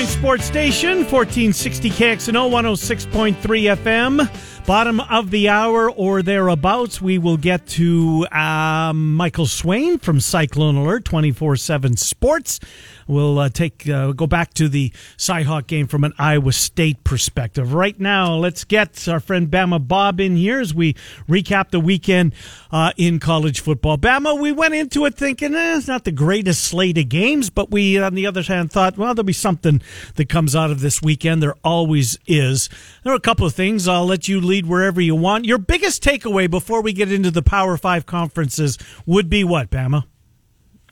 Moines Sports Station, 1460 KXNO, 106.3 FM. Bottom of the hour or thereabouts, we will get to um, Michael Swain from Cyclone Alert 24 7 Sports. We'll uh, take uh, go back to the Cyhawk game from an Iowa State perspective. Right now, let's get our friend Bama Bob in here as we recap the weekend uh, in college football. Bama, we went into it thinking eh, it's not the greatest slate of games, but we, on the other hand, thought, well, there'll be something that comes out of this weekend. There always is. There are a couple of things. I'll let you lead wherever you want. Your biggest takeaway before we get into the Power Five conferences would be what, Bama?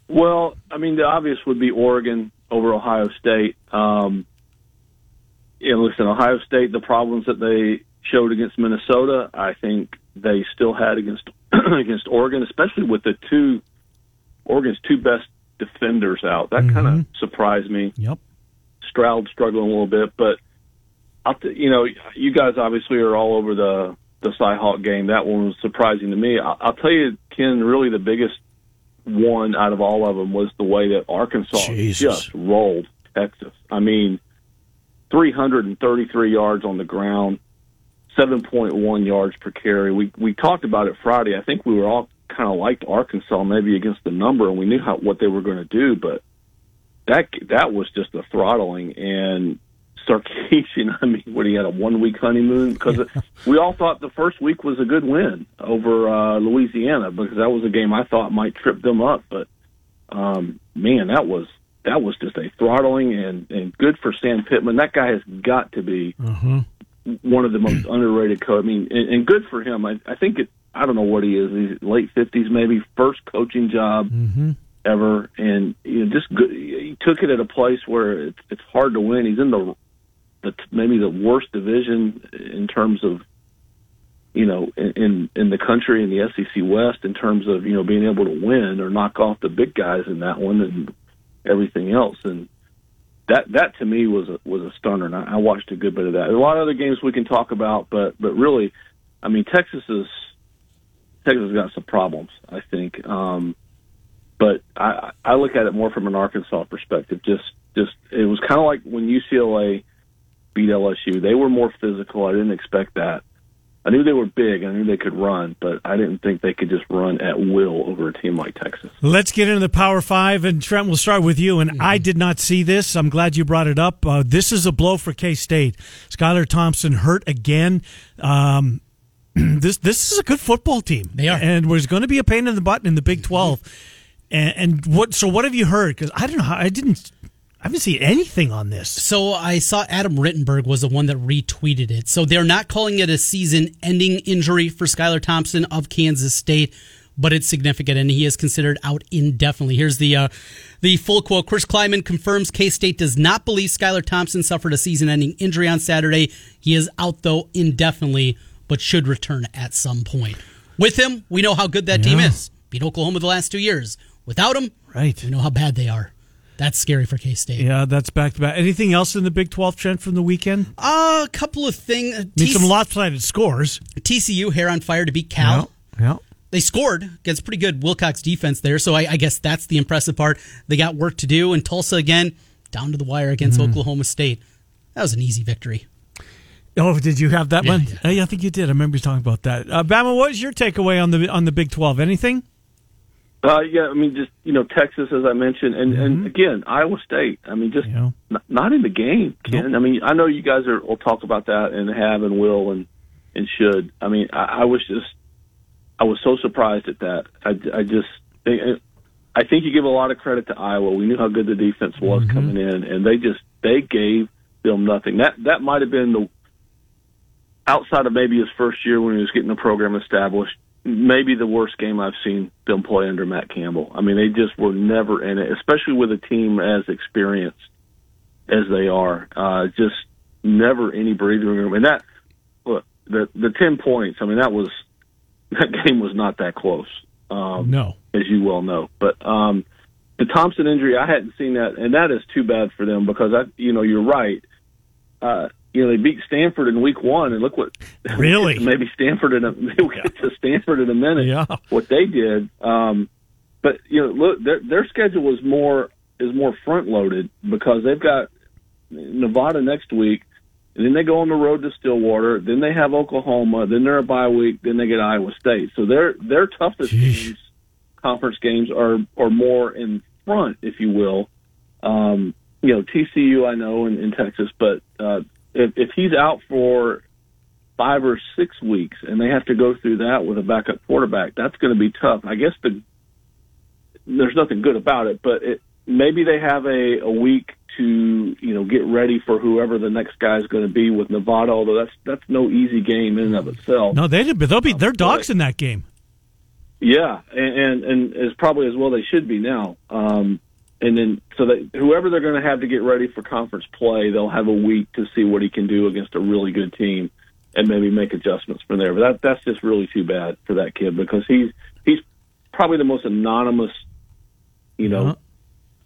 Well, I mean, the obvious would be Oregon over Ohio State. Um, yeah, listen, Ohio State, the problems that they showed against Minnesota, I think they still had against against Oregon, especially with the two Oregon's two best defenders out. That kind of surprised me. Yep. Stroud struggling a little bit, but I'll t- you know, you guys obviously are all over the the Cyhawk game. That one was surprising to me. I'll, I'll tell you, Ken, really the biggest one out of all of them was the way that Arkansas Jesus. just rolled Texas. I mean, 333 yards on the ground, 7.1 yards per carry. We we talked about it Friday. I think we were all kind of liked Arkansas maybe against the number, and we knew how what they were going to do, but that that was just a throttling and Sarkisian. I mean, what he had a one week honeymoon because we all thought the first week was a good win over uh, Louisiana because that was a game I thought might trip them up, but um, man, that was that was just a throttling and and good for Sam Pittman. That guy has got to be one of the most underrated coach. I mean, and, and good for him. I, I think it. I don't know what he is. He's late fifties, maybe first coaching job ever, and you know, just good. He took it at a place where it's it's hard to win. He's in the the maybe the worst division in terms of you know in in, the country in the SEC West in terms of you know being able to win or knock off the big guys in that one and everything else and that that to me was a was a stunner and I, I watched a good bit of that. There are a lot of other games we can talk about, but but really, I mean Texas is Texas has got some problems. I think, um, but I I look at it more from an Arkansas perspective. Just just it was kind of like when UCLA beat LSU. They were more physical. I didn't expect that. I knew they were big. I knew they could run, but I didn't think they could just run at will over a team like Texas. Let's get into the Power Five, and Trent, we'll start with you. And I did not see this. I'm glad you brought it up. Uh, this is a blow for K State. Skylar Thompson hurt again. Um, this this is a good football team. They are. and was going to be a pain in the butt in the Big Twelve. And, and what? So what have you heard? Because I don't know. How, I didn't. I haven't seen anything on this. So I saw Adam Rittenberg was the one that retweeted it. So they're not calling it a season-ending injury for Skylar Thompson of Kansas State, but it's significant, and he is considered out indefinitely. Here's the uh, the full quote: Chris Klieman confirms K State does not believe Skylar Thompson suffered a season-ending injury on Saturday. He is out though indefinitely, but should return at some point. With him, we know how good that team is. Beat Oklahoma the last two years. Without him, Right. we know how bad they are. That's scary for K State. Yeah, that's back to back. Anything else in the Big Twelve, trend from the weekend? Uh, a couple of things. I mean, some lopsided scores. TCU hair on fire to beat Cal. Yeah. They scored against pretty good Wilcox defense there, so I, I guess that's the impressive part. They got work to do, and Tulsa again down to the wire against Mm-hmm. Oklahoma State. That was an easy victory. Oh, did you have that Yeah, one? yeah. Yeah, I think you did. I remember you talking about that. Uh, Bama, what was your takeaway on the on the Big Twelve? Anything? Uh, yeah, I mean, just you know, Texas, as I mentioned, and and mm-hmm. again, Iowa State. I mean, just Yeah. n- not in the game, Ken. I mean, I know you guys are will talk about that and have and will and and should. I mean, I, I was just, I was so surprised at that. I, I just, eh, eh, I think you give a lot of credit to Iowa. We knew how good the defense was mm-hmm. coming in, and they just they gave them nothing. That that might have been the outside of maybe his first year when he was getting the program established, maybe the worst game I've seen them play under Matt Campbell. I mean, they just were never in it, especially with a team as experienced as they are. Uh, just never any breathing room. And that, look, the the ten points. I mean, that was that game was not that close. Um, No. as you well know. But um, the Thompson injury, I hadn't seen that, and that is too bad for them because I, you know, you're right. Uh, you know, they beat Stanford in week one, and look what Really? maybe Stanford in a we'll get to Stanford in a minute. Yeah. what they did. Um, but you know, look, their their schedule is more is more front loaded because they've got Nevada next week, and then they go on the road to Stillwater. Then they have Oklahoma. Then they're a bye week. Then they get Iowa State. So their their toughest Jeez. games, conference games, are are more in front, if you will. Um, you know, TCU I know in, in Texas, but uh, if, if he's out for five or six weeks and they have to go through that with a backup quarterback, that's going to be tough. I guess the there's nothing good about it, but it, maybe they have a, a week to you know get ready for whoever the next guy is going to be with Nevada. Although that's that's no easy game in and of itself. No, they they'll be they're dogs in that game. Yeah, and and, and as probably as well they should be now. Um, and then so that whoever they're going to have to get ready for conference play, they'll have a week to see what he can do against a really good team, and maybe make adjustments from there. But that that's just really too bad for that kid because he's he's probably the most anonymous, you know, Uh-huh.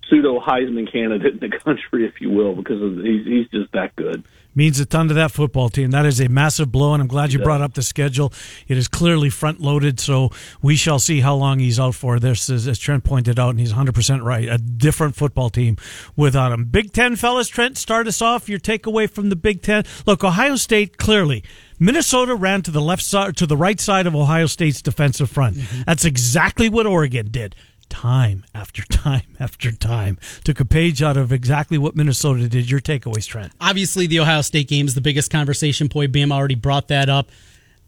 pseudo Heisman candidate in the country, if you will, because of, he's he's just that good. Means a ton to that football team. That is a massive blow, and I'm glad you brought up the schedule. It is clearly front loaded, so we shall see how long he's out for. This is, as Trent pointed out, and he's 100% right. A different football team without him. Big Ten, fellas, Trent, start us off. Your takeaway from the Big Ten. Look, Ohio State, clearly. Minnesota ran to the left side, to the right side of Ohio State's defensive front. Mm-hmm. That's exactly what Oregon did. Time after time after time. Took a page out of exactly what Minnesota did. Your takeaways, Trent. Obviously, the Ohio State game is the biggest conversation point. Bam already brought that up.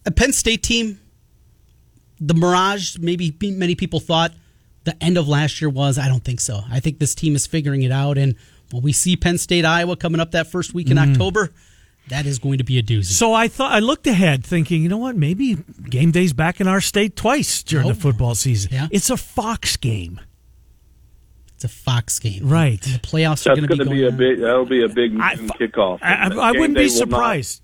A Penn State team, the mirage, maybe many people thought the end of last year was. I don't think so. I think this team is figuring it out. And when we see Penn State, Iowa coming up that first week in mm. October, that is going to be a doozy. So I thought I looked ahead, thinking, you know what? Maybe game day's back in our state twice during the oh. football season. Yeah. It's a Fox game, It's a Fox game. right? The playoffs are going to going be to going be a on. big. That'll be a big I- kickoff. I, I, I wouldn't be will not- surprised.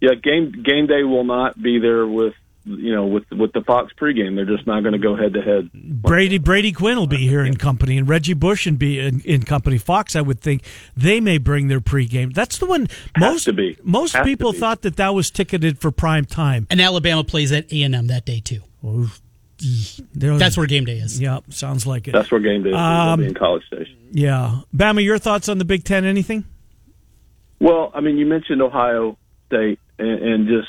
yeah, game game day will not be there with you know with with the Fox pregame. They're just not going to go head to head. Brady Brady Quinn will be here in company, and Reggie Bush and be in, in company. Fox, I would think they may bring their pregame. That's the one most to be. most Has to people be. thought that that was ticketed for prime time. And Alabama plays at A&M that day, too. There- That's where game day is. yeah, sounds like it. That's where game day is. Um, in College Station. yeah, Bama, your thoughts on the Big Ten? Anything? Well, I mean, you mentioned Ohio State, and, and just just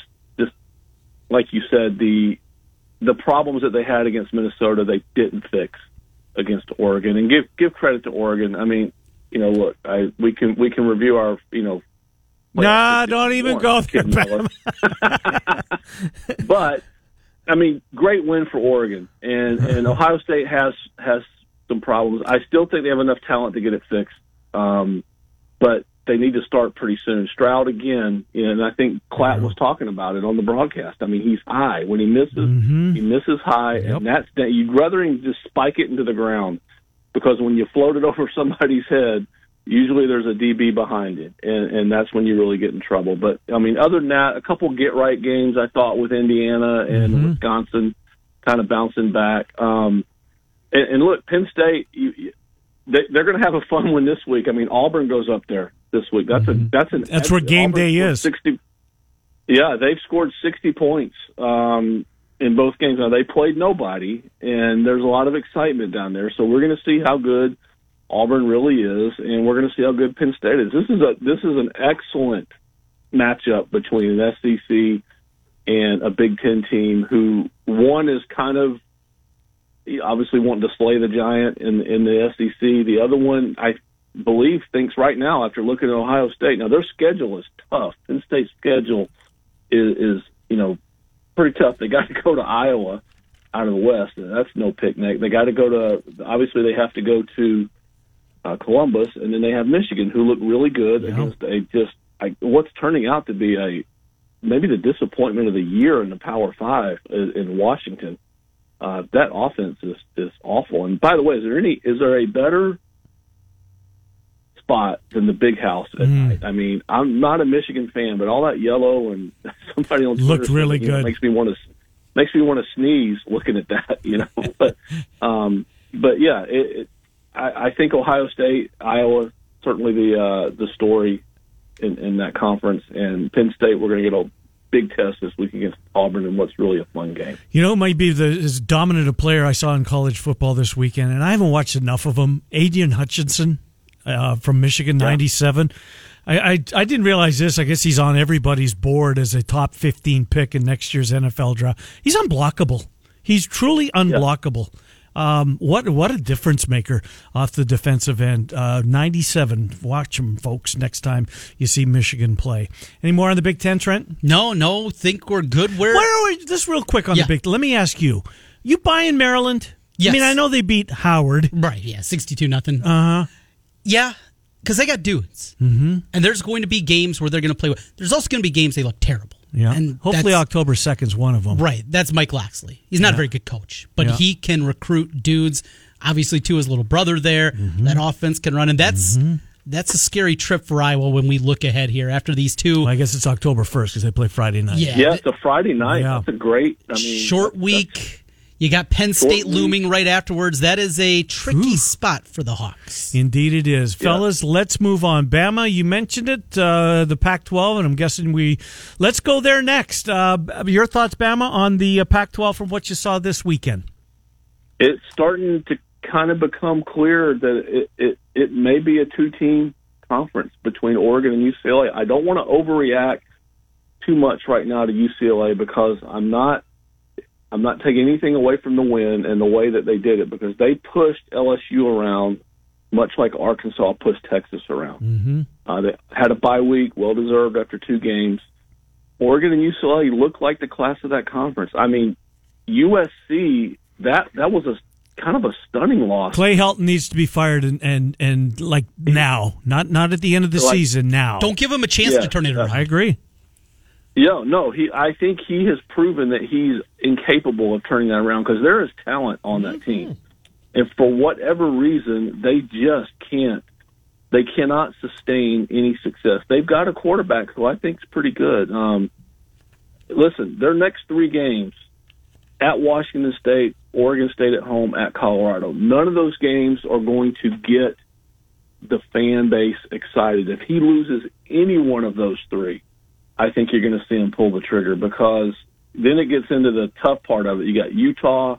like you said, the the problems that they had against Minnesota, they didn't fix against Oregon. And give give credit to Oregon. I mean, you know, look, I we can we can review our you know. Nah, don't even go there, but I mean, great win for Oregon, and and Ohio State has has some problems. I still think they have enough talent to get it fixed, um, but they need to start pretty soon. Stroud again, and I think Klatt was talking about it on the broadcast. I mean, he's high when he misses. He misses high, Yep. and that's that. You'd rather him just spike it into the ground because when you float it over somebody's head, usually there's a DB behind it, and, and that's when you really get in trouble. But I mean, other than that, a couple get right games I thought with Indiana and Wisconsin, kind of bouncing back. Um, and, and look, Penn State, you, you, they, they're going to have a fun one this week. I mean, Auburn goes up there this week. That's a that's an That's where game Auburn day is. Sixty. Yeah, they've scored sixty points um, in both games. Now they played nobody, and there's a lot of excitement down there. So we're going to see how good Auburn really is, and we're going to see how good Penn State is. This is a this is an excellent matchup between an SEC and a Big Ten team who one is kind of obviously wanting to slay the giant in in the SEC. The other one, I believe, thinks right now after looking at Ohio State. Now their schedule is tough. Penn State's schedule is, is you know pretty tough. They got to go to Iowa out of the West, and that's no picnic. They got to go to obviously they have to go to uh, Columbus, and then they have Michigan, who look really good against a just I, what's turning out to be a maybe the disappointment of the year in the Power Five in, in Washington. Uh, that offense is is awful. And by the way, is there any is there a better spot than the big house at Mm. night. I mean, I'm not a Michigan fan, but all that yellow and somebody on Twitter Looked really good. makes me want to makes me want to sneeze looking at that. You know, but um, but yeah, it, it, I, I think Ohio State, Iowa, certainly the uh, the story in, in that conference, and Penn State. We're going to get a big test this week against Auburn, and what's really a fun game. You know, it might be the as dominant a player I saw in college football this weekend, and I haven't watched enough of him. Aidan Hutchinson uh, from Michigan, '97. I, I I didn't realize this. I guess he's on everybody's board as a top 15 pick in next year's NFL draft. He's unblockable. He's truly unblockable. Um, what what a difference maker off the defensive end. Uh, 97. Watch him, folks. Next time you see Michigan play. Any more on the Big Ten, Trent? No, no, think we're good. Where? Where are we? Just real quick on Yeah. the big. Let me ask you: You buy in Maryland? Yes. I mean, I know they beat Howard. Right, yeah, sixty-two nothing. Uh huh. Yeah, because they got dudes, mm-hmm. and there's going to be games where they're going to play. with There's also going to be games they look terrible. Yeah. and Hopefully, October second is one of them. Right, that's Mike Locksley. He's not a very good coach, but Yeah. he can recruit dudes. Obviously, to his little brother there, Mm-hmm. that offense can run, and that's that's a scary trip for Iowa when we look ahead here after these two. Well, I guess it's October first because they play Friday night. Yeah, Yeah, it's a Friday night. Yeah. That's a great. I mean, short that's- week. You got Penn State week. looming right afterwards. That is a tricky spot for the Hawks. Indeed, it is, fellas. Let's move on. Bama, you mentioned it, uh, the Pac-12, and I'm guessing we let's go there next. Uh, your thoughts, Bama, on the uh, Pac-12 from what you saw this weekend? it's starting to kind of become clear that it, it, it may be a two team conference between Oregon and UCLA. I don't want to overreact too much right now to UCLA because I'm not I'm not taking anything away from the win and the way that they did it because they pushed LSU around much like Arkansas pushed Texas around. Mm-hmm. Uh, they had a bye week, well deserved after two games. Oregon and UCLA look like the class of that conference. I mean, USC that that was a kind of a stunning loss. Clay Helton needs to be fired, and and, and like now, not not at the end of the Like- season. Now, Don't give him a chance Yeah, to turn it around. I agree. Yeah, no, he. I think he has proven that he's incapable of turning that around because there is talent on that team, and for whatever reason, they just can't. They cannot sustain any success. They've got a quarterback who I think is pretty good. Um, listen, their next three games at Washington State, Oregon State at home, at Colorado. None of those games are going to get the fan base excited. If he loses any one of those three, I think you're going to see him pull the trigger because then it gets into the tough part of it. You got Utah,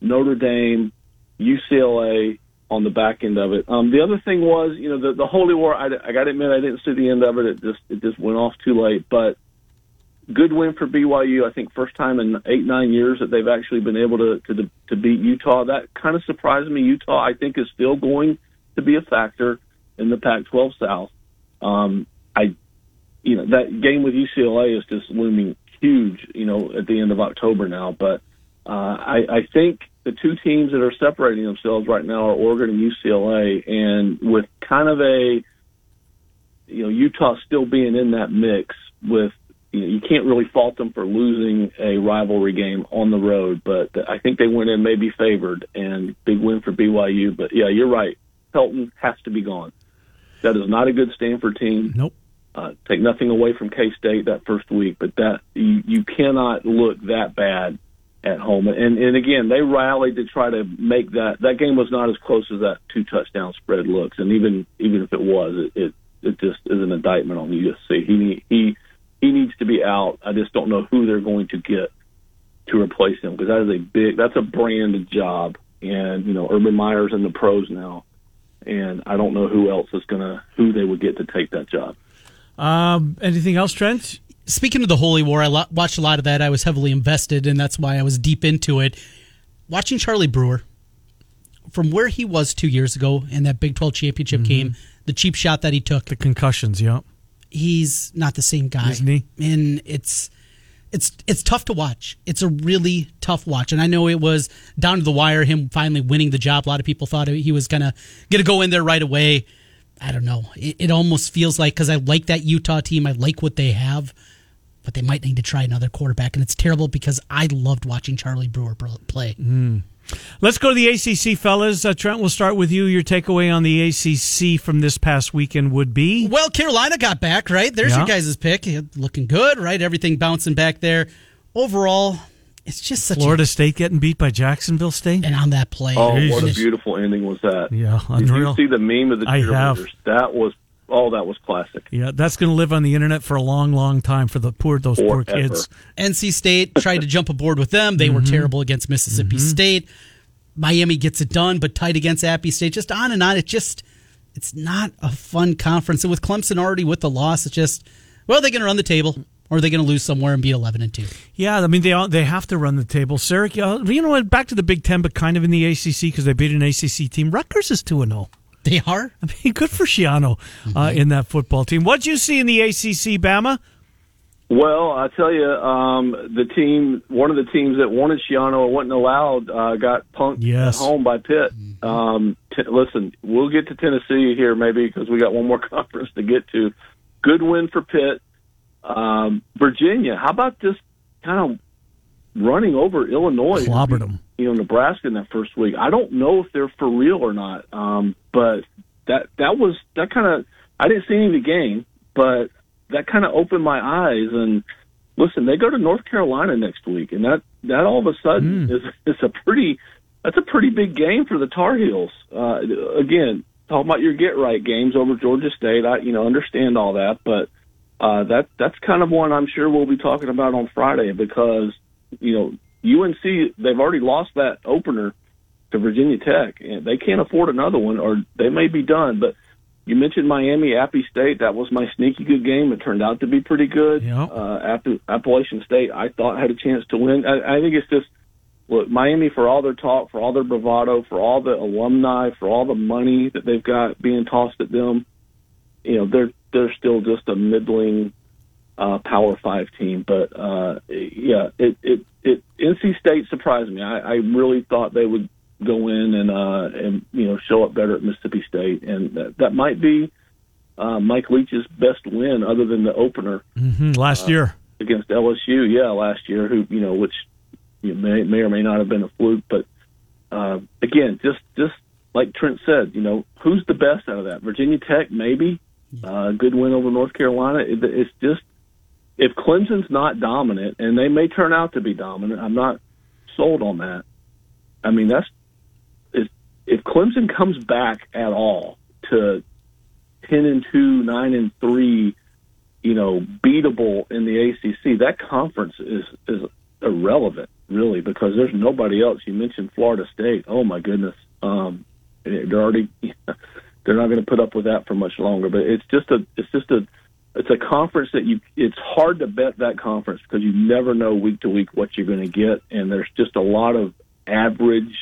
Notre Dame, UCLA on the back end of it. Um, the other thing was, you know, the, the Holy War. I, I got to admit, I didn't see the end of it. It just it just went off too late. But good win for BYU. I think first time in eight nine years that they've actually been able to to, to beat Utah. That kind of surprised me. Utah, I think, is still going to be a factor in the Pac-12 South. Um, I you know that game with UCLA is just looming huge. You know, at the end of October now, but uh, I, I think the two teams that are separating themselves right now are Oregon and UCLA, and with kind of a you know Utah still being in that mix with. You, know, you can't really fault them for losing a rivalry game on the road, but I think they went in maybe favored and big win for BYU. But yeah, you're right. Helton has to be gone. That is not a good Stanford team. Nope. Uh, take nothing away from K State that first week, but that you, you cannot look that bad at home. And and again, they rallied to try to make that that game was not as close as that two touchdown spread looks. And even even if it was, it it, it just is an indictment on USC. He he he needs to be out. I just don't know who they're going to get to replace him because that is a big that's a branded job. And you know, Urban Meyer's in the pros now, and I don't know who else is gonna who they would get to take that job. Um, anything else, Trent? Speaking of the Holy War, I lo- watched a lot of that. I was heavily invested, and that's why I was deep into it. Watching Charlie Brewer from where he was two years ago in that Big 12 championship game, the cheap shot that he took, The concussions, yeah. he's not the same guy. Isn't he? And it's it's it's tough to watch. It's a really tough watch. And I know it was down to the wire him finally winning the job. A lot of people thought he was gonna gonna go in there right away. I don't know. It, it almost feels like because I like that Utah team, I like what they have. but they might need to try another quarterback. And it's terrible because I loved watching Charlie Brewer play. Let's go to the ACC, fellas. Uh, Trent, we'll start with you. Your takeaway on the ACC from this past weekend would be Well, Carolina got back, right? There's Yeah. your guys' pick. Looking good, right? Everything bouncing back there. Overall, it's just such Florida State getting beat by Jacksonville State. And on that play. Oh, what a beautiful ending was that! Yeah, Did you see the meme of the I have. That was oh, that was classic. Yeah, that's going to live on the internet for a long, long time for the poor those poor kids. NC State tried to jump aboard with them. They were Mm-hmm. terrible against Mississippi State. Miami gets it done, but tight against Appy State. Just on and on. It just, it's not a fun conference. And with Clemson already with the loss, it's just, well, they're going to run the table or are they going to lose somewhere and beat 11 and 2? Yeah, I mean they all, they have to run the table. Syracuse, uh, you know what? Back to the Big Ten, but kind of in the ACC because they beat an ACC team. Rutgers is two and zero. They are? I mean, good for Schiano uh, in that football team. What'd you see in the ACC, Bama? Well, I tell you, um, the team, one of the teams that wanted Schiano and wasn't allowed, uh, got punked Yes. at home by Pitt. Um, t- listen, we'll get to Tennessee here maybe because we got one more conference to get to. Good win for Pitt. Um, Virginia, how about just kind of running over Illinois? Clobbered them. you know Nebraska in that first week. I don't know if they're for real or not. Um, but that that was that kind of I didn't see any of the game, but that kind of opened my eyes. And listen, they go to North Carolina next week, and that that all of a sudden is is a pretty that's a pretty big game for the Tar Heels. Uh, again, talking about your get right games over Georgia State, I you know understand all that, but uh, that that's kind of one I'm sure we'll be talking about on Friday because you know UNC they've already lost that opener to Virginia Tech and they can't afford another one or they may be done. But you mentioned Miami Appy State that was my sneaky good game. It turned out to be pretty good. Yeah. Uh, App- Appalachian State I thought had a chance to win. I, I think it's just look Miami for all their talk, for all their bravado, for all the alumni, for all the money that they've got being tossed at them you know they're they're still just a middling uh, Power Five team. But uh, yeah, it, it it NC State surprised me. I, I really thought they would go in and uh, and you know show up better at Mississippi State, and that, that might be uh, Mike Leach's best win other than the opener hmm last year. against LSU. Yeah, last year, who you know which you know, may may or may not have been a fluke, but uh, again, just just like Trent said, you know, who's the best out of that? Virginia Tech, maybe. Uh, good win over North Carolina. It, it's just if Clemson's not dominant, and they may turn out to be dominant. I'm not sold on that. I mean, that's if, if Clemson comes back at all to ten and two, nine and three, you know, beatable in the ACC, that conference is is irrelevant, really, because there's nobody else. You mentioned Florida State. Oh my goodness, um, they're already they're not going to put up with that for much longer. But it's just a it's just a it's a conference that you it's hard to bet that conference because you never know week to week what you're going to get, and there's just a lot of average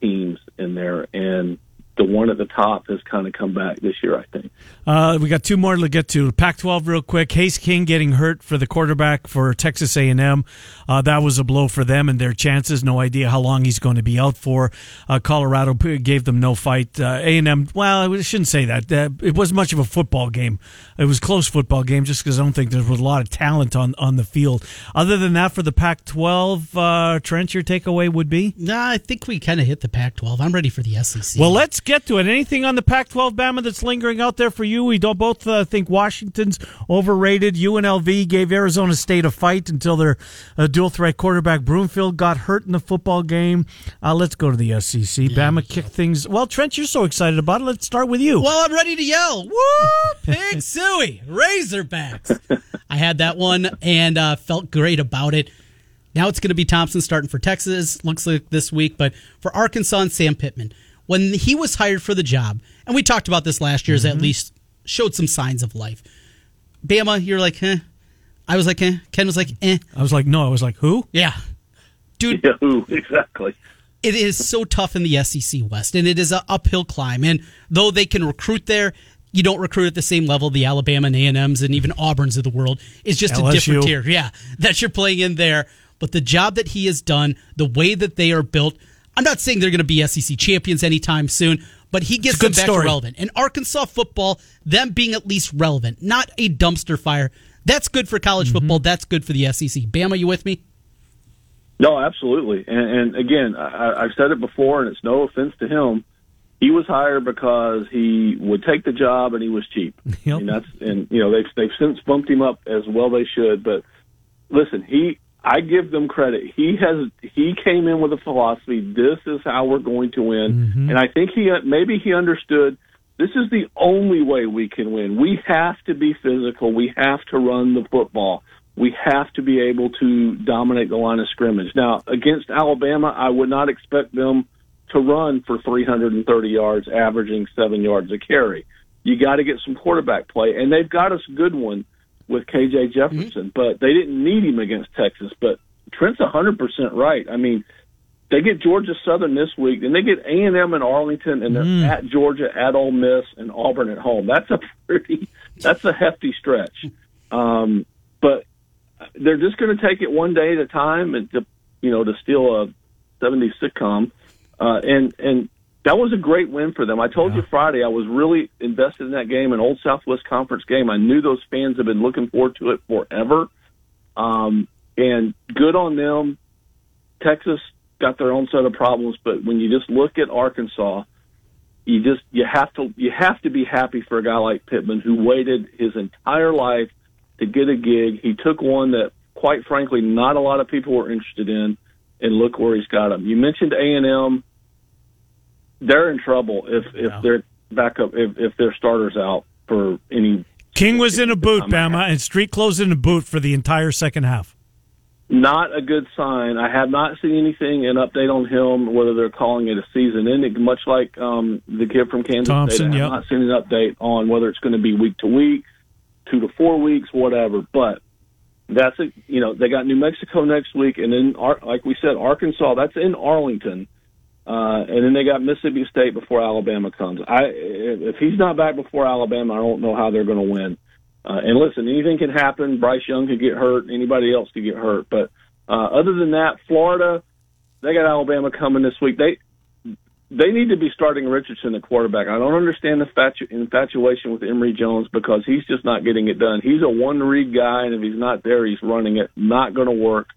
teams in there, and the one at the top has kind of come back this year, I think. Uh, we got two more to get to. Pac-12 real quick. Haynes King getting hurt for the quarterback for Texas A&M. Uh, that was a blow for them and their chances. No idea how long he's going to be out for. Uh, Colorado gave them no fight. Uh, A&M, well, I shouldn't say that. Uh, it wasn't much of a football game. It was a close football game just because I don't think there was a lot of talent on, on the field. Other than that, for the Pac-12, uh, Trent, your takeaway would be? Nah, I think we kind of hit the Pac 12. I'm ready for the SEC. Well, let's get to it. Anything on the Pac-12 Bama that's lingering out there for you? We don't both uh, think Washington's overrated. UNLV gave Arizona State a fight until their uh, dual threat quarterback Brumfield got hurt in the football game. Uh, let's go to the SEC. Bama kicked things. Well, Trent, you're so excited about it. Let's start with you. Well, I'm ready to yell. Woo! Pig Sooie! Razorbacks! I had that one and uh, felt great about it. Now it's going to be Thompson starting for Texas, looks like this week, but for Arkansas and Sam Pittman. When he was hired for the job, and we talked about this last year, as at least showed some signs of life. Bama, you're like, eh. I was like, eh. Ken was like, eh. I was like, no. I was like, who? Yeah. Dude, Yeah, ooh, exactly. it is so tough in the SEC West, and it is an uphill climb. And though they can recruit there, you don't recruit at the same level. The Alabama and A and M's and even Auburn's of the world is just a different tier. Yeah, that you're playing in there. But the job that he has done, the way that they are built, I'm not saying they're going to be SEC champions anytime soon, but he gets It's a them back story. relevant. And Arkansas football, them being at least relevant, not a dumpster fire. That's good for college Mm-hmm. football. That's good for the SEC. Bama, you with me? No, absolutely. And, and again, I, I've said it before, and it's no offense to him. He was hired because he would take the job and he was cheap. Yep. And that's and you know they've they've since bumped him up as well they should. But listen, he I give them credit. He has he came in with a philosophy. This is how we're going to win, mm-hmm. and I think he maybe he understood. This is the only way we can win. We have to be physical. We have to run the football. We have to be able to dominate the line of scrimmage. Now, against Alabama, I would not expect them to run for 330 yards, averaging seven yards a carry. You got to get some quarterback play, and they've got us a good one with KJ Jefferson, but they didn't need him against Texas. But Trent's a 100% right. I mean, they get Georgia Southern this week, then they get A and M in Arlington, and they're at Georgia, at Ole Miss, and Auburn at home. That's a pretty, that's a hefty stretch. Um, but they're just going to take it one day at a time, and to you know to steal a '70s sitcom, uh, and and that was a great win for them. I told you Friday I was really invested in that game, an Old Southwest Conference game. I knew those fans have been looking forward to it forever, um, and good on them. Texas got their own set of problems, but when you just look at Arkansas, you just you have to you have to be happy for a guy like Pittman who waited his entire life to get a gig. He took one that, quite frankly, not a lot of people were interested in, and look where he's got him. You mentioned A and M; they're in trouble if if Yeah. they're back up if if their starters out for any. King was in a boot, Bama, and Street closed in a boot for the entire second half. Not a good sign. I have not seen anything, an update on him, whether they're calling it a season ending, much like um, the kid from Kansas Thompson, State. I yep. have not seen an update on whether it's going to be week to week, two to four weeks, whatever. But that's a you know they got New Mexico next week, and then like we said, Arkansas. That's in Arlington, uh, and then they got Mississippi State before Alabama comes. I if he's not back before Alabama, I don't know how they're going to win. Uh, and listen, anything can happen. Bryce Young could get hurt. Anybody else could get hurt. But uh, other than that, Florida, they got Alabama coming this week. They they need to be starting Richardson at quarterback. I don't understand the fatu- infatuation with Emory Jones because he's just not getting it done. He's a one read guy, and if he's not there, he's running it. Not going to work.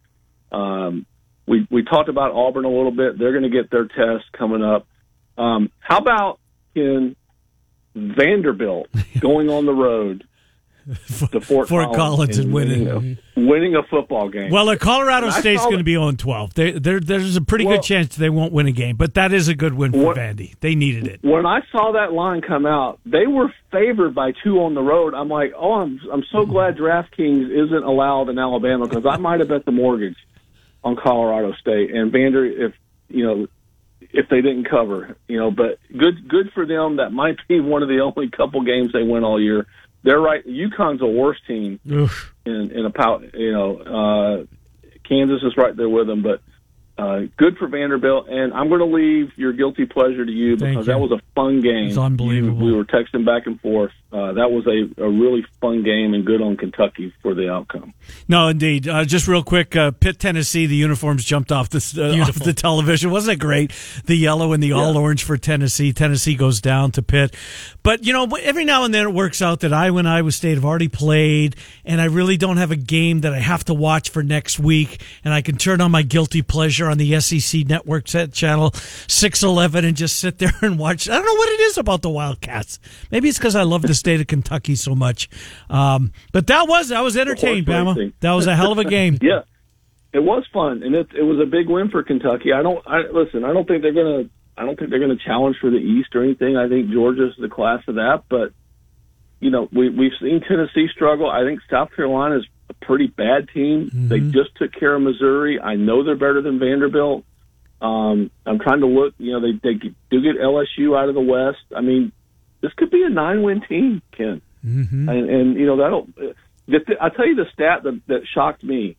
Um, we we talked about Auburn a little bit. They're going to get their test coming up. Um, how about in Vanderbilt going on the road to Fort, Fort Collins and winning. a, winning a football game? Well, uh, Colorado State's going to be on 12. They, there there's a pretty Well- good chance they won't win a game, but that is a good win for What- Vandy. They needed it. when I saw that line come out, they were favored by two on the road. I'm like, oh, I'm I'm so glad DraftKings isn't allowed in Alabama because I might have bet the mortgage on Colorado State and Vander if you know if they didn't cover, you know. But good good for them. That might be one of the only couple games they win all year. They're right. UConn's a worse team Oof. in in a pow, you know. Uh, Kansas is right there with them, but uh, good for Vanderbilt. And I'm going to leave your guilty pleasure to you because you. that was a fun game. It's unbelievable. We were texting back and forth. Uh, that was a, a really fun game and good on Kentucky for the outcome. No, indeed. Uh, just real quick, uh, Pitt, Tennessee. The uniforms jumped off the uh, off the television. Wasn't it great? The yellow and the all orange for Tennessee. Tennessee goes down to Pitt. But you know, every now and then it works out that I, when Iowa State, have already played, and I really don't have a game that I have to watch for next week, and I can turn on my guilty pleasure on the SEC Network set channel six eleven and just sit there and watch. I don't know what it is about the Wildcats. Maybe it's because I love the state of Kentucky so much. Um, but that was I was entertained, Bama. That was a hell of a game. Yeah, it was fun, and it it was a big win for Kentucky. I don't. I listen. I don't think they're gonna. I don't think they're gonna challenge for the East or anything. I think Georgia's the class of that. But you know, we we've seen Tennessee struggle. I think South Carolina's a pretty bad team. They just took care of Missouri. I know they're better than Vanderbilt. Um, I'm trying to look. You know, they they do get LSU out of the West. I mean, this could be a nine win team, Ken. Mm-hmm. And, and you know that'll. The, I'll tell you the stat that, that shocked me,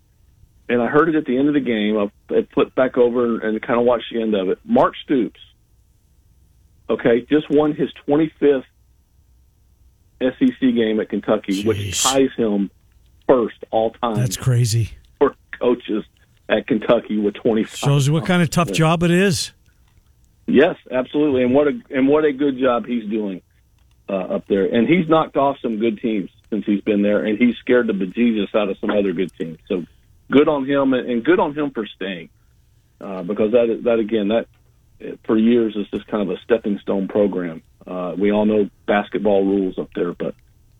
and I heard it at the end of the game. I, I flipped back over and, kind of watched the end of it. Mark Stoops, okay, just won his 25th SEC game at Kentucky, which ties him first all time That's crazy. for coaches at Kentucky with 25. Shows you what kind of tough job it is. Yes, absolutely, and what a and what a good job he's doing uh, up there. And he's knocked off some good teams. since he's been there, and he's scared the bejesus out of some other good teams. So good on him, and, good on him for staying, uh, because that that again that for years is just kind of a stepping stone program. Uh, we all know basketball rules up there, but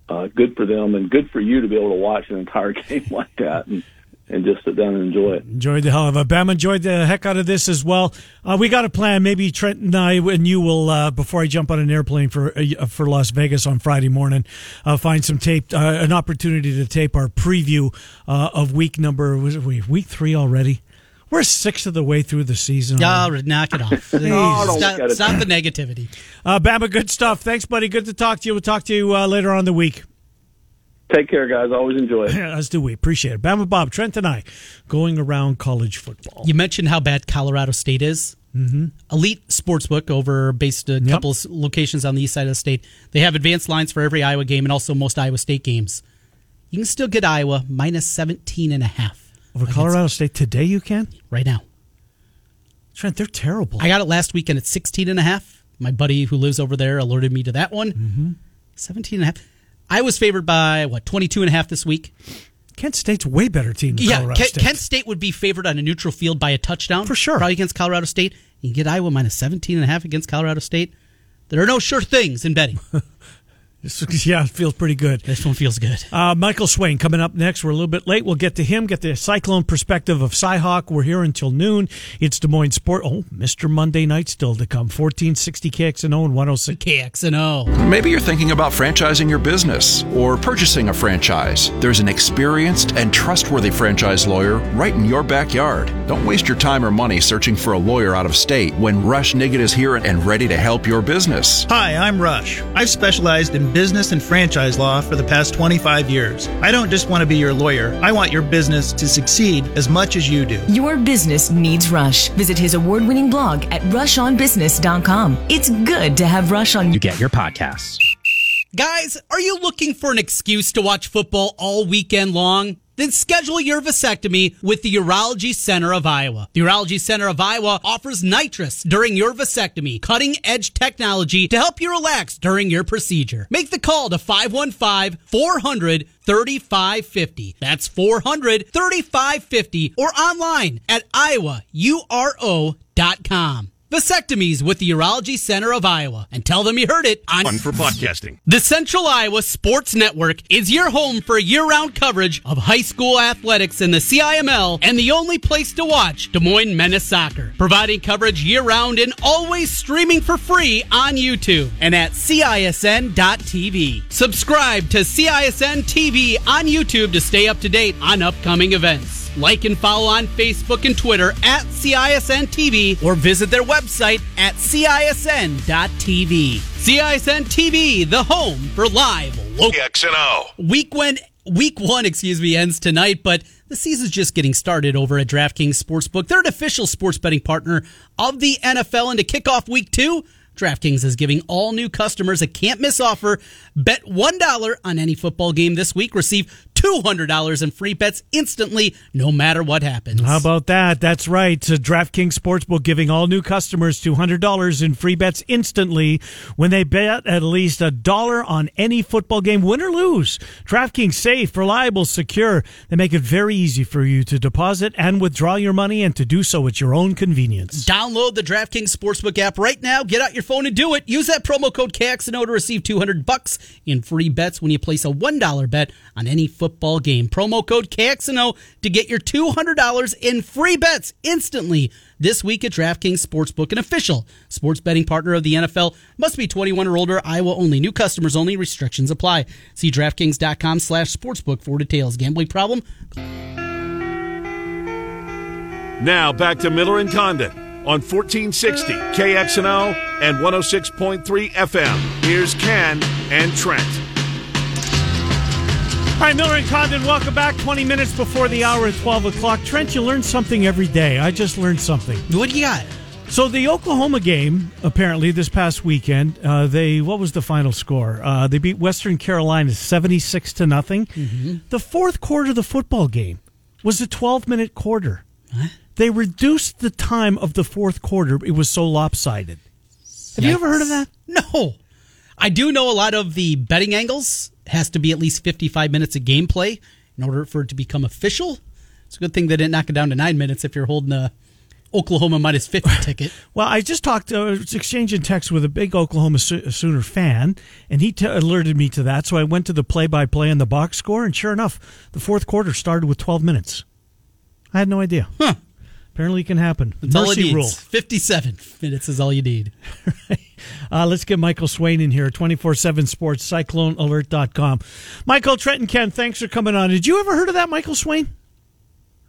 uh, good for them and good for you to be able to watch an entire game like that and, and just sit down and enjoy it. Enjoyed the hell of it. Bam enjoyed the heck out of this as well. Uh, we got a plan. Maybe Trent and I and you will, uh, before I jump on an airplane for uh, for Las Vegas on Friday morning, uh, find some tape, uh, an opportunity to tape our preview uh, of week number. Was it week week three already? We're six of the way through the season. Oh, knock it off. No, stop, look at it. stop the negativity. Uh, Bama, good stuff. Thanks, buddy. Good to talk to you. We'll talk to you uh, later on in the week. Take care, guys. Always enjoy it. As do we. Appreciate it. Bama Bob, Trent, and I going around college football. You mentioned how bad Colorado State is. Mm-hmm. Elite Sportsbook over based a couple of locations on the east side of the state. They have advanced lines for every Iowa game and also most Iowa State games. You can still get Iowa minus 17 and a half Over Colorado State today, you can? right now. Trent, they're terrible. I got it last weekend at 16 and a half. My buddy who lives over there alerted me to that one. Mm-hmm. 17 and a half. I was favored by what 22 and a half this week. Kent State's way better team than Yeah, Colorado Kent, State. Kent State would be favored on a neutral field by a touchdown For sure. Probably against Colorado State. You can get Iowa minus 17 and a half against Colorado State. There are no sure things in betting. yeah, it feels pretty good. this one feels good. Uh, Michael Swain coming up next. We're a little bit late. We'll get to him, get the cyclone perspective of Cyhawk. We're here until noon. It's Des Moines Sport. Oh, Mr. Monday Night still to come. 1460 KXNO and 106. KXNO. Maybe you're thinking about franchising your business or purchasing a franchise. There's an experienced and trustworthy franchise lawyer right in your backyard. Don't waste your time or money searching for a lawyer out of state when Rush Nigut is here and ready to help your business. Hi, I'm Rush. I've specialized in business and franchise law for the past 25 years. I don't just want to be your lawyer, I want your business to succeed as much as you do. Your business needs Rush. Visit his award winning blog at rushonbusiness.com. It's good to have Rush on you get your podcasts. Guys, are you looking for an excuse to watch football all weekend long? Then schedule your vasectomy with the Urology Center of Iowa. The Urology Center of Iowa offers nitrous during your vasectomy, cutting edge technology to help you relax during your procedure. Make the call to 515 400 3550. That's 400 3550 or online at iowauro.com. Vasectomies with the Urology Center of Iowa. And tell them you heard it on Fun for podcasting. the Central Iowa Sports Network is your home for year round coverage of high school athletics in the CIML and the only place to watch Des Moines Menace Soccer. Providing coverage year round and always streaming for free on YouTube and at CISN.TV. Subscribe to CISN TV on YouTube to stay up to date on upcoming events. Like and follow on Facebook and Twitter at CISN TV or visit their website at CISN.TV. CISN TV, the home for live local. KXNO. Week one, week one, excuse me, ends tonight, but the season's just getting started over at DraftKings Sportsbook. They're an official sports betting partner of the NFL, and to kick off week two, DraftKings is giving all new customers a can't miss offer. Bet $1 on any football game this week. Receive $200 in free bets instantly, no matter what happens. How about that? That's right. Uh, DraftKings Sportsbook giving all new customers $200 in free bets instantly when they bet at least a dollar on any football game, win or lose. DraftKings safe, reliable, secure. They make it very easy for you to deposit and withdraw your money and to do so at your own convenience. Download the DraftKings Sportsbook app right now. Get out your phone and do it. Use that promo code KXNO to receive 200 bucks in free bets when you place a $1 bet on any football game. Promo code KXNO to get your $200 in free bets instantly this week at DraftKings Sportsbook, an official sports betting partner of the NFL. Must be 21 or older, Iowa only. New customers only. Restrictions apply. See DraftKings.com slash sportsbook for details. Gambling problem? Now back to Miller and Condon on 1460 KXNO and 106.3 FM. Here's Ken and Trent. All right, Miller and Condon, welcome back. 20 minutes before the hour at 12 o'clock. Trent, you learn something every day. I just learned something. What do you got? So the Oklahoma game, apparently this past weekend, uh, they what was the final score? Uh, they beat Western Carolina seventy six to nothing. The fourth quarter of the football game was a twelve minute quarter. They reduced the time of the fourth quarter. It was so lopsided. Have you ever heard of that? No. I do know a lot of the betting angles has to be at least 55 minutes of gameplay in order for it to become official. It's a good thing they didn't knock it down to nine minutes if you're holding a Oklahoma minus 50 ticket. Well, I just talked, uh, was exchanging text with a big Oklahoma Sooner fan, and he t- alerted me to that. So I went to the play by play and the box score, and sure enough, the fourth quarter started with 12 minutes. I had no idea. Huh. Apparently, it can happen. That's Mercy rule. 57 minutes is all you need. uh, let's get Michael Swain in here, 24 7 sports, cyclonealert.com. Michael, Trenton Ken, thanks for coming on. Did you ever heard of that, Michael Swain?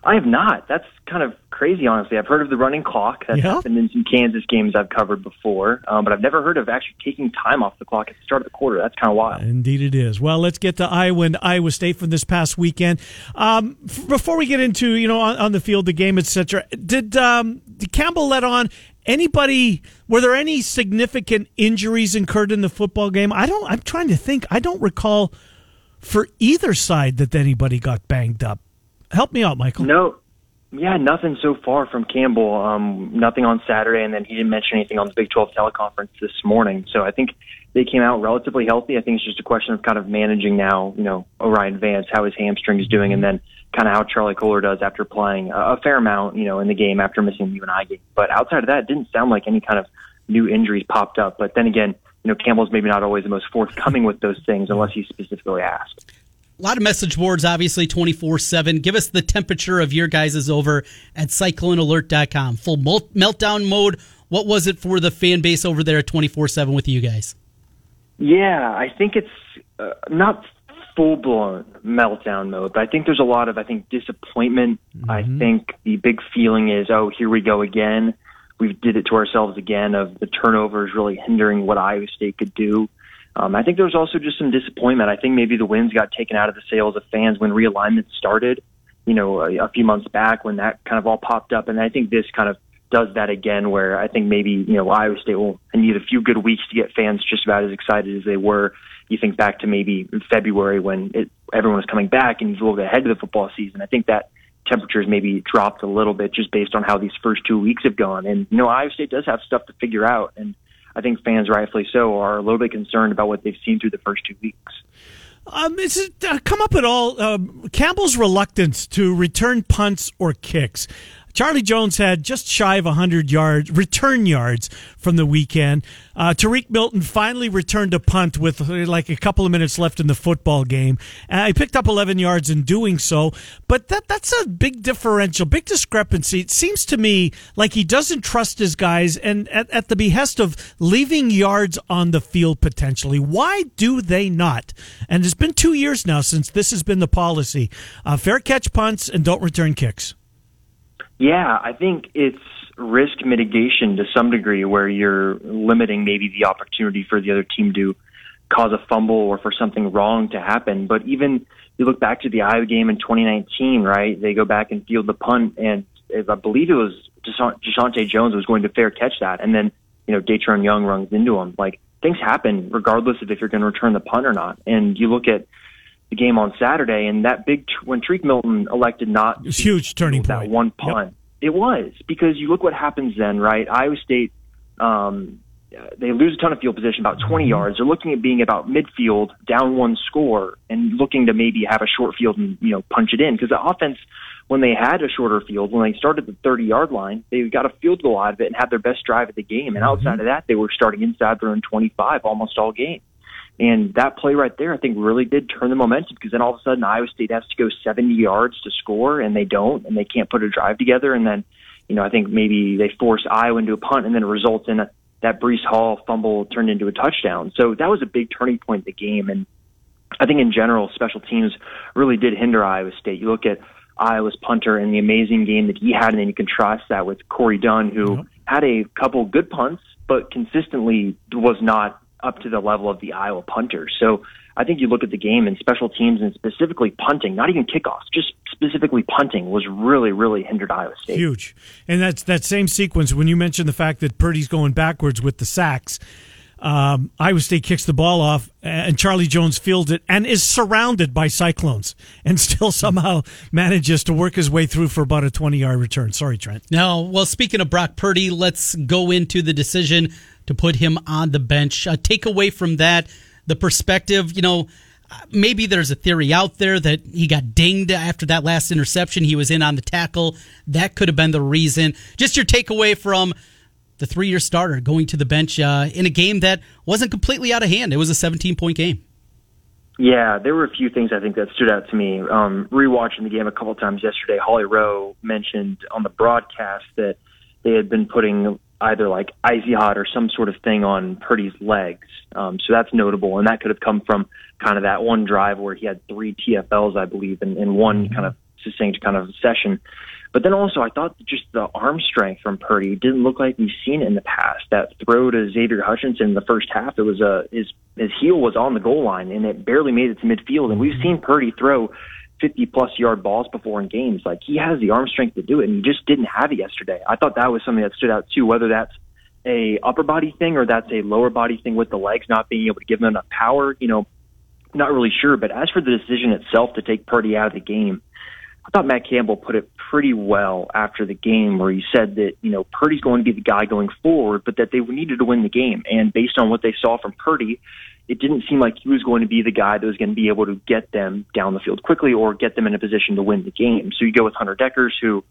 I have not. That's kind of crazy, honestly. I've heard of the running clock. That's yeah. happened in some Kansas games I've covered before, um, but I've never heard of actually taking time off the clock at the start of the quarter. That's kind of wild. Indeed, it is. Well, let's get to Iowa and Iowa State from this past weekend. Um, f- before we get into you know on, on the field, the game, etc. Did um, did Campbell let on anybody? Were there any significant injuries incurred in the football game? I don't. I'm trying to think. I don't recall for either side that anybody got banged up. Help me out, Michael. No, yeah, nothing so far from Campbell. Um, nothing on Saturday, and then he didn't mention anything on the Big 12 teleconference this morning. So I think they came out relatively healthy. I think it's just a question of kind of managing now, you know, O'Rien Vance, how his hamstring is doing, and then kind of how Charlie Kolar does after playing a, fair amount, you know, in the game after missing the UNI game. But outside of that, it didn't sound like any kind of new injuries popped up. But then again, you know, Campbell's maybe not always the most forthcoming with those things unless he's specifically asked a lot of message boards, obviously 24 7. Give us the temperature of your guys' over at cyclonealert.com. Full meltdown mode. What was it for the fan base over there at 24 7 with you guys? Yeah, I think it's uh, not full blown meltdown mode, but I think there's a lot of, I think, disappointment. Mm-hmm. I think the big feeling is, oh, here we go again. We did it to ourselves again of the turnovers really hindering what Iowa State could do. Um, I think there was also just some disappointment. I think maybe the wins got taken out of the sails of fans when realignment started, you know, a, a few months back when that kind of all popped up. And I think this kind of does that again, where I think maybe, you know, Iowa State will need a few good weeks to get fans just about as excited as they were. You think back to maybe February when it, everyone was coming back and you look ahead to the football season. I think that temperatures maybe dropped a little bit just based on how these first two weeks have gone. And, you know, Iowa State does have stuff to figure out. And, I think fans, rightfully so, are a little bit concerned about what they've seen through the first two weeks. Um, is it uh, come up at all? Uh, Campbell's reluctance to return punts or kicks. Charlie Jones had just shy of 100 yards, return yards from the weekend. Uh, Tarique Milton finally returned a punt with uh, like a couple of minutes left in the football game. Uh, he picked up 11 yards in doing so, but that that's a big differential, big discrepancy. It seems to me like he doesn't trust his guys and at, at the behest of leaving yards on the field potentially. Why do they not? And it's been two years now since this has been the policy. Uh, fair catch punts and don't return kicks. Yeah, I think it's risk mitigation to some degree where you're limiting maybe the opportunity for the other team to cause a fumble or for something wrong to happen. But even you look back to the Iowa game in 2019, right? They go back and field the punt, and I believe it was Deshaunte Jones was going to fair catch that, and then you know Datrone Young runs into him. Like things happen regardless of if you're going to return the punt or not. And you look at the game on Saturday, and that big when Tarique Milton elected not it's huge turning point. One punt, yep. it was because you look what happens then, right? Iowa State, um, they lose a ton of field position, about 20 mm-hmm. yards. They're looking at being about midfield, down one score, and looking to maybe have a short field and you know punch it in because the offense. When they had a shorter field, when they started the 30 yard line, they got a field goal out of it and had their best drive of the game. And mm-hmm. outside of that, they were starting inside their own 25 almost all game. And that play right there, I think, really did turn the momentum because then all of a sudden Iowa State has to go 70 yards to score, and they don't, and they can't put a drive together. And then, you know, I think maybe they force Iowa into a punt, and then it results in a, that Breece Hall fumble turned into a touchdown. So that was a big turning point in the game. And I think in general, special teams really did hinder Iowa State. You look at Iowa's punter and the amazing game that he had, and then you contrast that with Corey Dunn, who yep. had a couple good punts, but consistently was not up to the level of the Iowa punters. So I think you look at the game and special teams and specifically punting, not even kickoffs, just specifically punting was really, really hindered Iowa State. Huge. And that's that same sequence when you mentioned the fact that Purdy's going backwards with the sacks. Um, Iowa State kicks the ball off, and Charlie Jones fields it and is surrounded by Cyclones and still somehow manages to work his way through for about a 20 yard return. Sorry, Trent. Now, well, speaking of Brock Purdy, let's go into the decision to put him on the bench. Uh, take away from that the perspective, you know, maybe there's a theory out there that he got dinged after that last interception. He was in on the tackle. That could have been the reason. Just your takeaway from the three year starter going to the bench uh, in a game that wasn't completely out of hand. It was a 17 point game. Yeah, there were a few things I think that stood out to me. Um, rewatching the game a couple times yesterday, Holly Rowe mentioned on the broadcast that they had been putting either like icy hot or some sort of thing on Purdy's legs. Um, so that's notable, and that could have come from kind of that one drive where he had three TFLs, I believe, in, in one kind of succinct kind of session. But then also, I thought just the arm strength from Purdy didn't look like we've seen it in the past. That throw to Xavier Hutchinson in the first half, it was a his his heel was on the goal line and it barely made it to midfield. And we've seen Purdy throw 50 plus yard balls before in games. Like he has the arm strength to do it, and he just didn't have it yesterday. I thought that was something that stood out too. Whether that's a upper body thing or that's a lower body thing with the legs not being able to give him enough power, you know, not really sure. But as for the decision itself to take Purdy out of the game, I thought Matt Campbell put it pretty well after the game, where he said that you know Purdy's going to be the guy going forward, but that they needed to win the game. And based on what they saw from Purdy, it didn't seem like he was going to be the guy that was going to be able to get them down the field quickly or get them in a position to win the game. So you go with Hunter Dekkers, who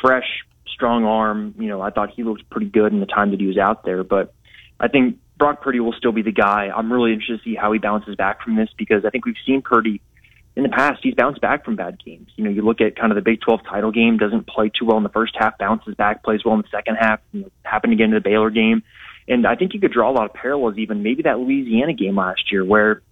fresh, strong arm. You know, I thought he looked pretty good in the time that he was out there, but I think Brock Purdy will still be the guy. I'm really interested to see how he bounces back from this because I think we've seen Purdy in the past, he's bounced back from bad games. You know, you look at kind of the Big 12 title game, doesn't play too well in the first half, bounces back, plays well in the second half. You know, happened again in the Baylor game. And I think you could draw a lot of parallels, even maybe that Louisiana game last year, where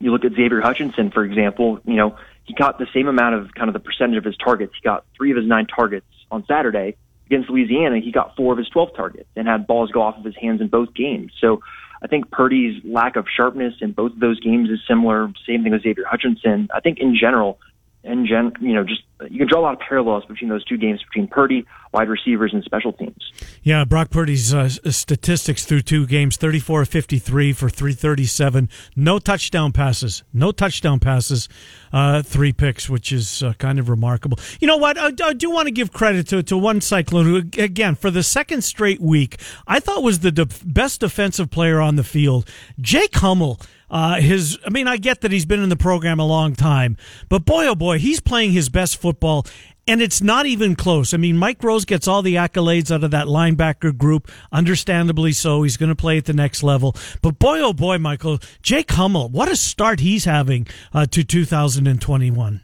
you look at Xavier Hutchinson, for example, you know, he got the same amount of kind of the percentage of his targets. He got three of his nine targets on Saturday. Against Louisiana, he got four of his 12 targets and had balls go off of his hands in both games. So I think Purdy's lack of sharpness in both of those games is similar. Same thing with Xavier Hutchinson. I think in general, in gen, you know, just you can draw a lot of parallels between those two games between Purdy, wide receivers, and special teams. Yeah, Brock Purdy's uh, statistics through two games 34 53 for 337. No touchdown passes. No touchdown passes. Uh, three picks, which is uh, kind of remarkable. You know what? I, I do want to give credit to, to one Cyclone who, again, for the second straight week, I thought was the de- best defensive player on the field. Jake Hummel. Uh, his, I mean, I get that he's been in the program a long time, but boy, oh boy, he's playing his best football. And it's not even close. I mean, Mike Rose gets all the accolades out of that linebacker group, understandably so. He's going to play at the next level. But boy, oh boy, Michael, Jake Hummel, what a start he's having uh, to 2021.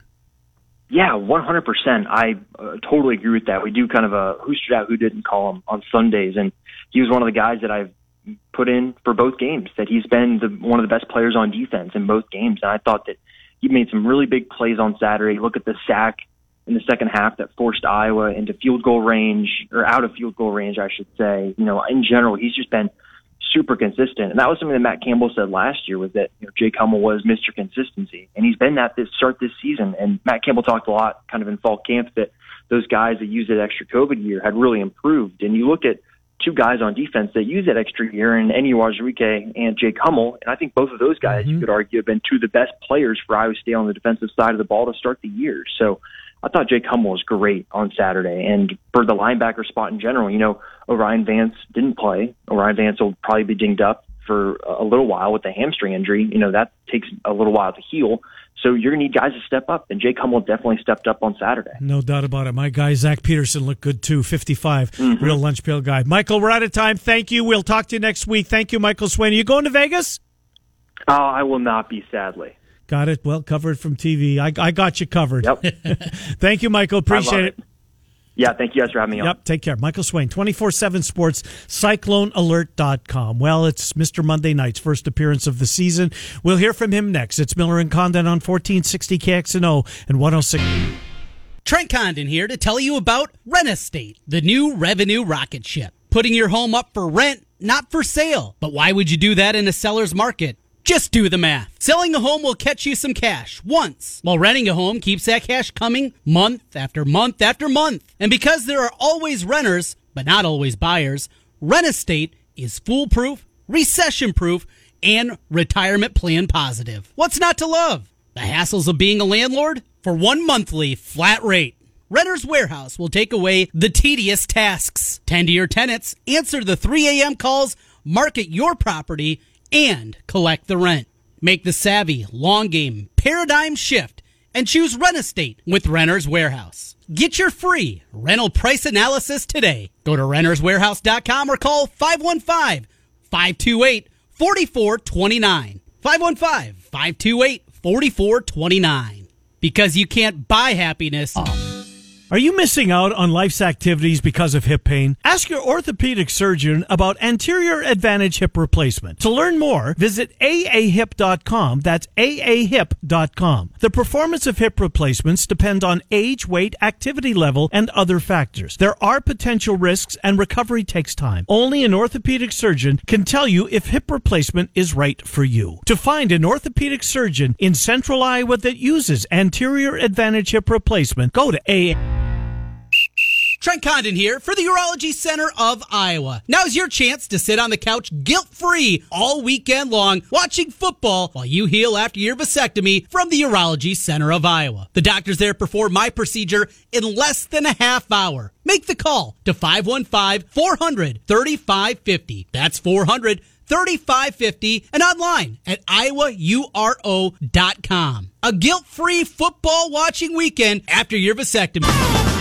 Yeah, 100%. I uh, totally agree with that. We do kind of a who stood out, who didn't call him on Sundays. And he was one of the guys that I've put in for both games, that he's been the, one of the best players on defense in both games. And I thought that he made some really big plays on Saturday. Look at the sack in the second half that forced Iowa into field goal range or out of field goal range, I should say. You know, in general, he's just been super consistent. And that was something that Matt Campbell said last year was that you know, Jake Hummel was Mr. Consistency. And he's been that this start this season. And Matt Campbell talked a lot kind of in fall camp that those guys that used that extra COVID year had really improved. And you look at two guys on defense that use that extra year in Enyi Uwazurike and Jake Hummel. And I think both of those guys, mm-hmm. you could argue, have been two of the best players for Iowa State on the defensive side of the ball to start the year. So I thought Jake Hummel was great on Saturday. And for the linebacker spot in general, you know, O'Rien Vance didn't play. O'Rien Vance will probably be dinged up for a little while with a hamstring injury. You know, that takes a little while to heal. So you're going to need guys to step up, and Jake Hummel definitely stepped up on Saturday. No doubt about it. My guy, Zach Peterson, looked good too, 55, mm-hmm. real lunch pail guy. Michael, we're out of time. Thank you. We'll talk to you next week. Thank you, Michael Swain. Are you going to Vegas? Oh, I will not be, sadly. Got it. Well covered from TV. I, I got you covered. Yep. Thank you, Michael. Appreciate it. it. Yeah, thank you guys for having me on. Yep, take care. Michael Swain, 24 7 Sports, CycloneAlert.com. Well, it's Mr. Monday Night's first appearance of the season. We'll hear from him next. It's Miller and Condon on 1460 KXNO and 106. Trent Condon here to tell you about Rent Estate, the new revenue rocket ship. Putting your home up for rent, not for sale. But why would you do that in a seller's market? Just do the math. Selling a home will catch you some cash once, while renting a home keeps that cash coming month after month after month. And because there are always renters, but not always buyers, Rent Estate is foolproof, recession proof, and retirement plan positive. What's not to love? The hassles of being a landlord? For one monthly flat rate. Renter's Warehouse will take away the tedious tasks. Tend to your tenants, answer the 3 a.m. calls, market your property, and collect the rent. Make the savvy, long game, paradigm shift and choose Rent Estate with Renter's Warehouse. Get your free rental price analysis today. Go to renterswarehouse.com or call 515 528 4429. 515 528 4429. Because you can't buy happiness. Ah. Are you missing out on life's activities because of hip pain? Ask your orthopedic surgeon about anterior advantage hip replacement. To learn more, visit aahip.com. That's aahip.com. The performance of hip replacements depend on age, weight, activity level, and other factors. There are potential risks and recovery takes time. Only an orthopedic surgeon can tell you if hip replacement is right for you. To find an orthopedic surgeon in central Iowa that uses anterior advantage hip replacement, go to a Trent Condon here for the Urology Center of Iowa. Now's your chance to sit on the couch guilt free all weekend long watching football while you heal after your vasectomy from the Urology Center of Iowa. The doctors there perform my procedure in less than a half hour. Make the call to 515 400 3550. That's 400 3550 and online at iowauro.com. A guilt free football watching weekend after your vasectomy.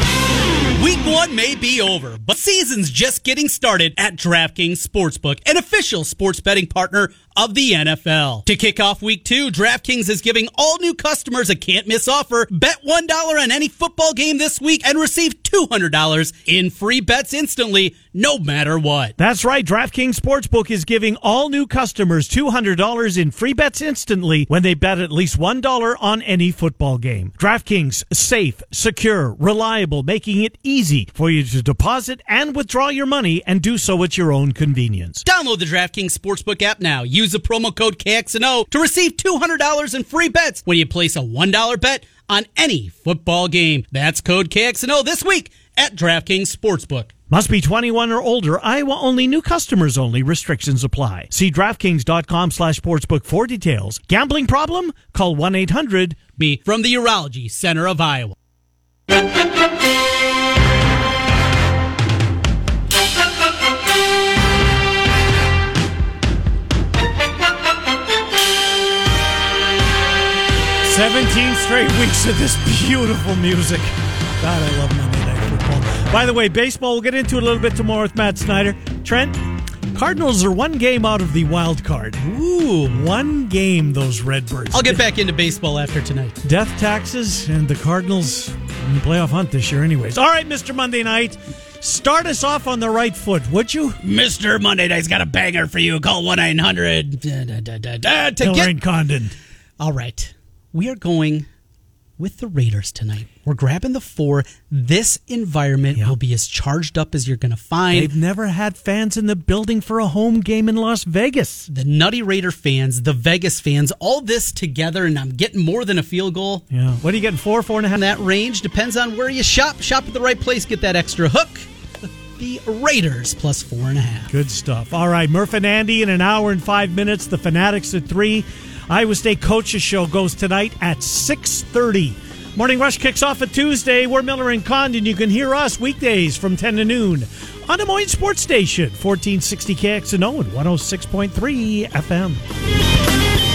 Week one may be over, but season's just getting started at DraftKings Sportsbook, an official sports betting partner of the NFL. To kick off week two, DraftKings is giving all new customers a can't miss offer. Bet $1 on any football game this week and receive $200 in free bets instantly, no matter what. That's right. DraftKings Sportsbook is giving all new customers $200 in free bets instantly when they bet at least $1 on any football game. DraftKings, safe, secure, reliable, making it easy for you to deposit and withdraw your money and do so at your own convenience. Download the DraftKings Sportsbook app now. Use the promo code KXNO to receive $200 in free bets when you place a $1 bet on any football game. That's code KXNO this week at DraftKings Sportsbook. Must be 21 or older. Iowa only. New customers only. Restrictions apply. See DraftKings.com slash sportsbook for details. Gambling problem? Call 1-800. Me from the Urology Center of Iowa. 17 straight weeks of this beautiful music. God, I love Monday Night Football. By the way, baseball, we'll get into it a little bit tomorrow with Matt Snyder. Trent, Cardinals are one game out of the wild card. Ooh, one game, those Redbirds. I'll get back into baseball after tonight. Death taxes and the Cardinals in the playoff hunt this year, anyways. All right, Mr. Monday Night. Start us off on the right foot, would you? Mr. Monday Night's got a banger for you. Call 1 900 to Hillary get. Condon. All right. We are going with the Raiders tonight. We're grabbing the four. This environment will be as charged up as you're going to find. They've never had fans in the building for a home game in Las Vegas. the Nutty Raider fans, the Vegas fans, all this together, and I'm getting more than a field goal. Yeah. What are you getting? Four, four and a half? In that range depends on where you shop. Shop at the right place, get that extra hook. The Raiders plus four and a half. Good stuff. All right, Murph and Andy in an hour and five minutes. The Fanatics at three. Iowa State Coaches Show goes tonight at six thirty. Morning Rush kicks off at Tuesday. We're Miller and Condon. You can hear us weekdays from ten to noon on Des Moines Sports Station, fourteen sixty KXNO and one hundred six point three FM.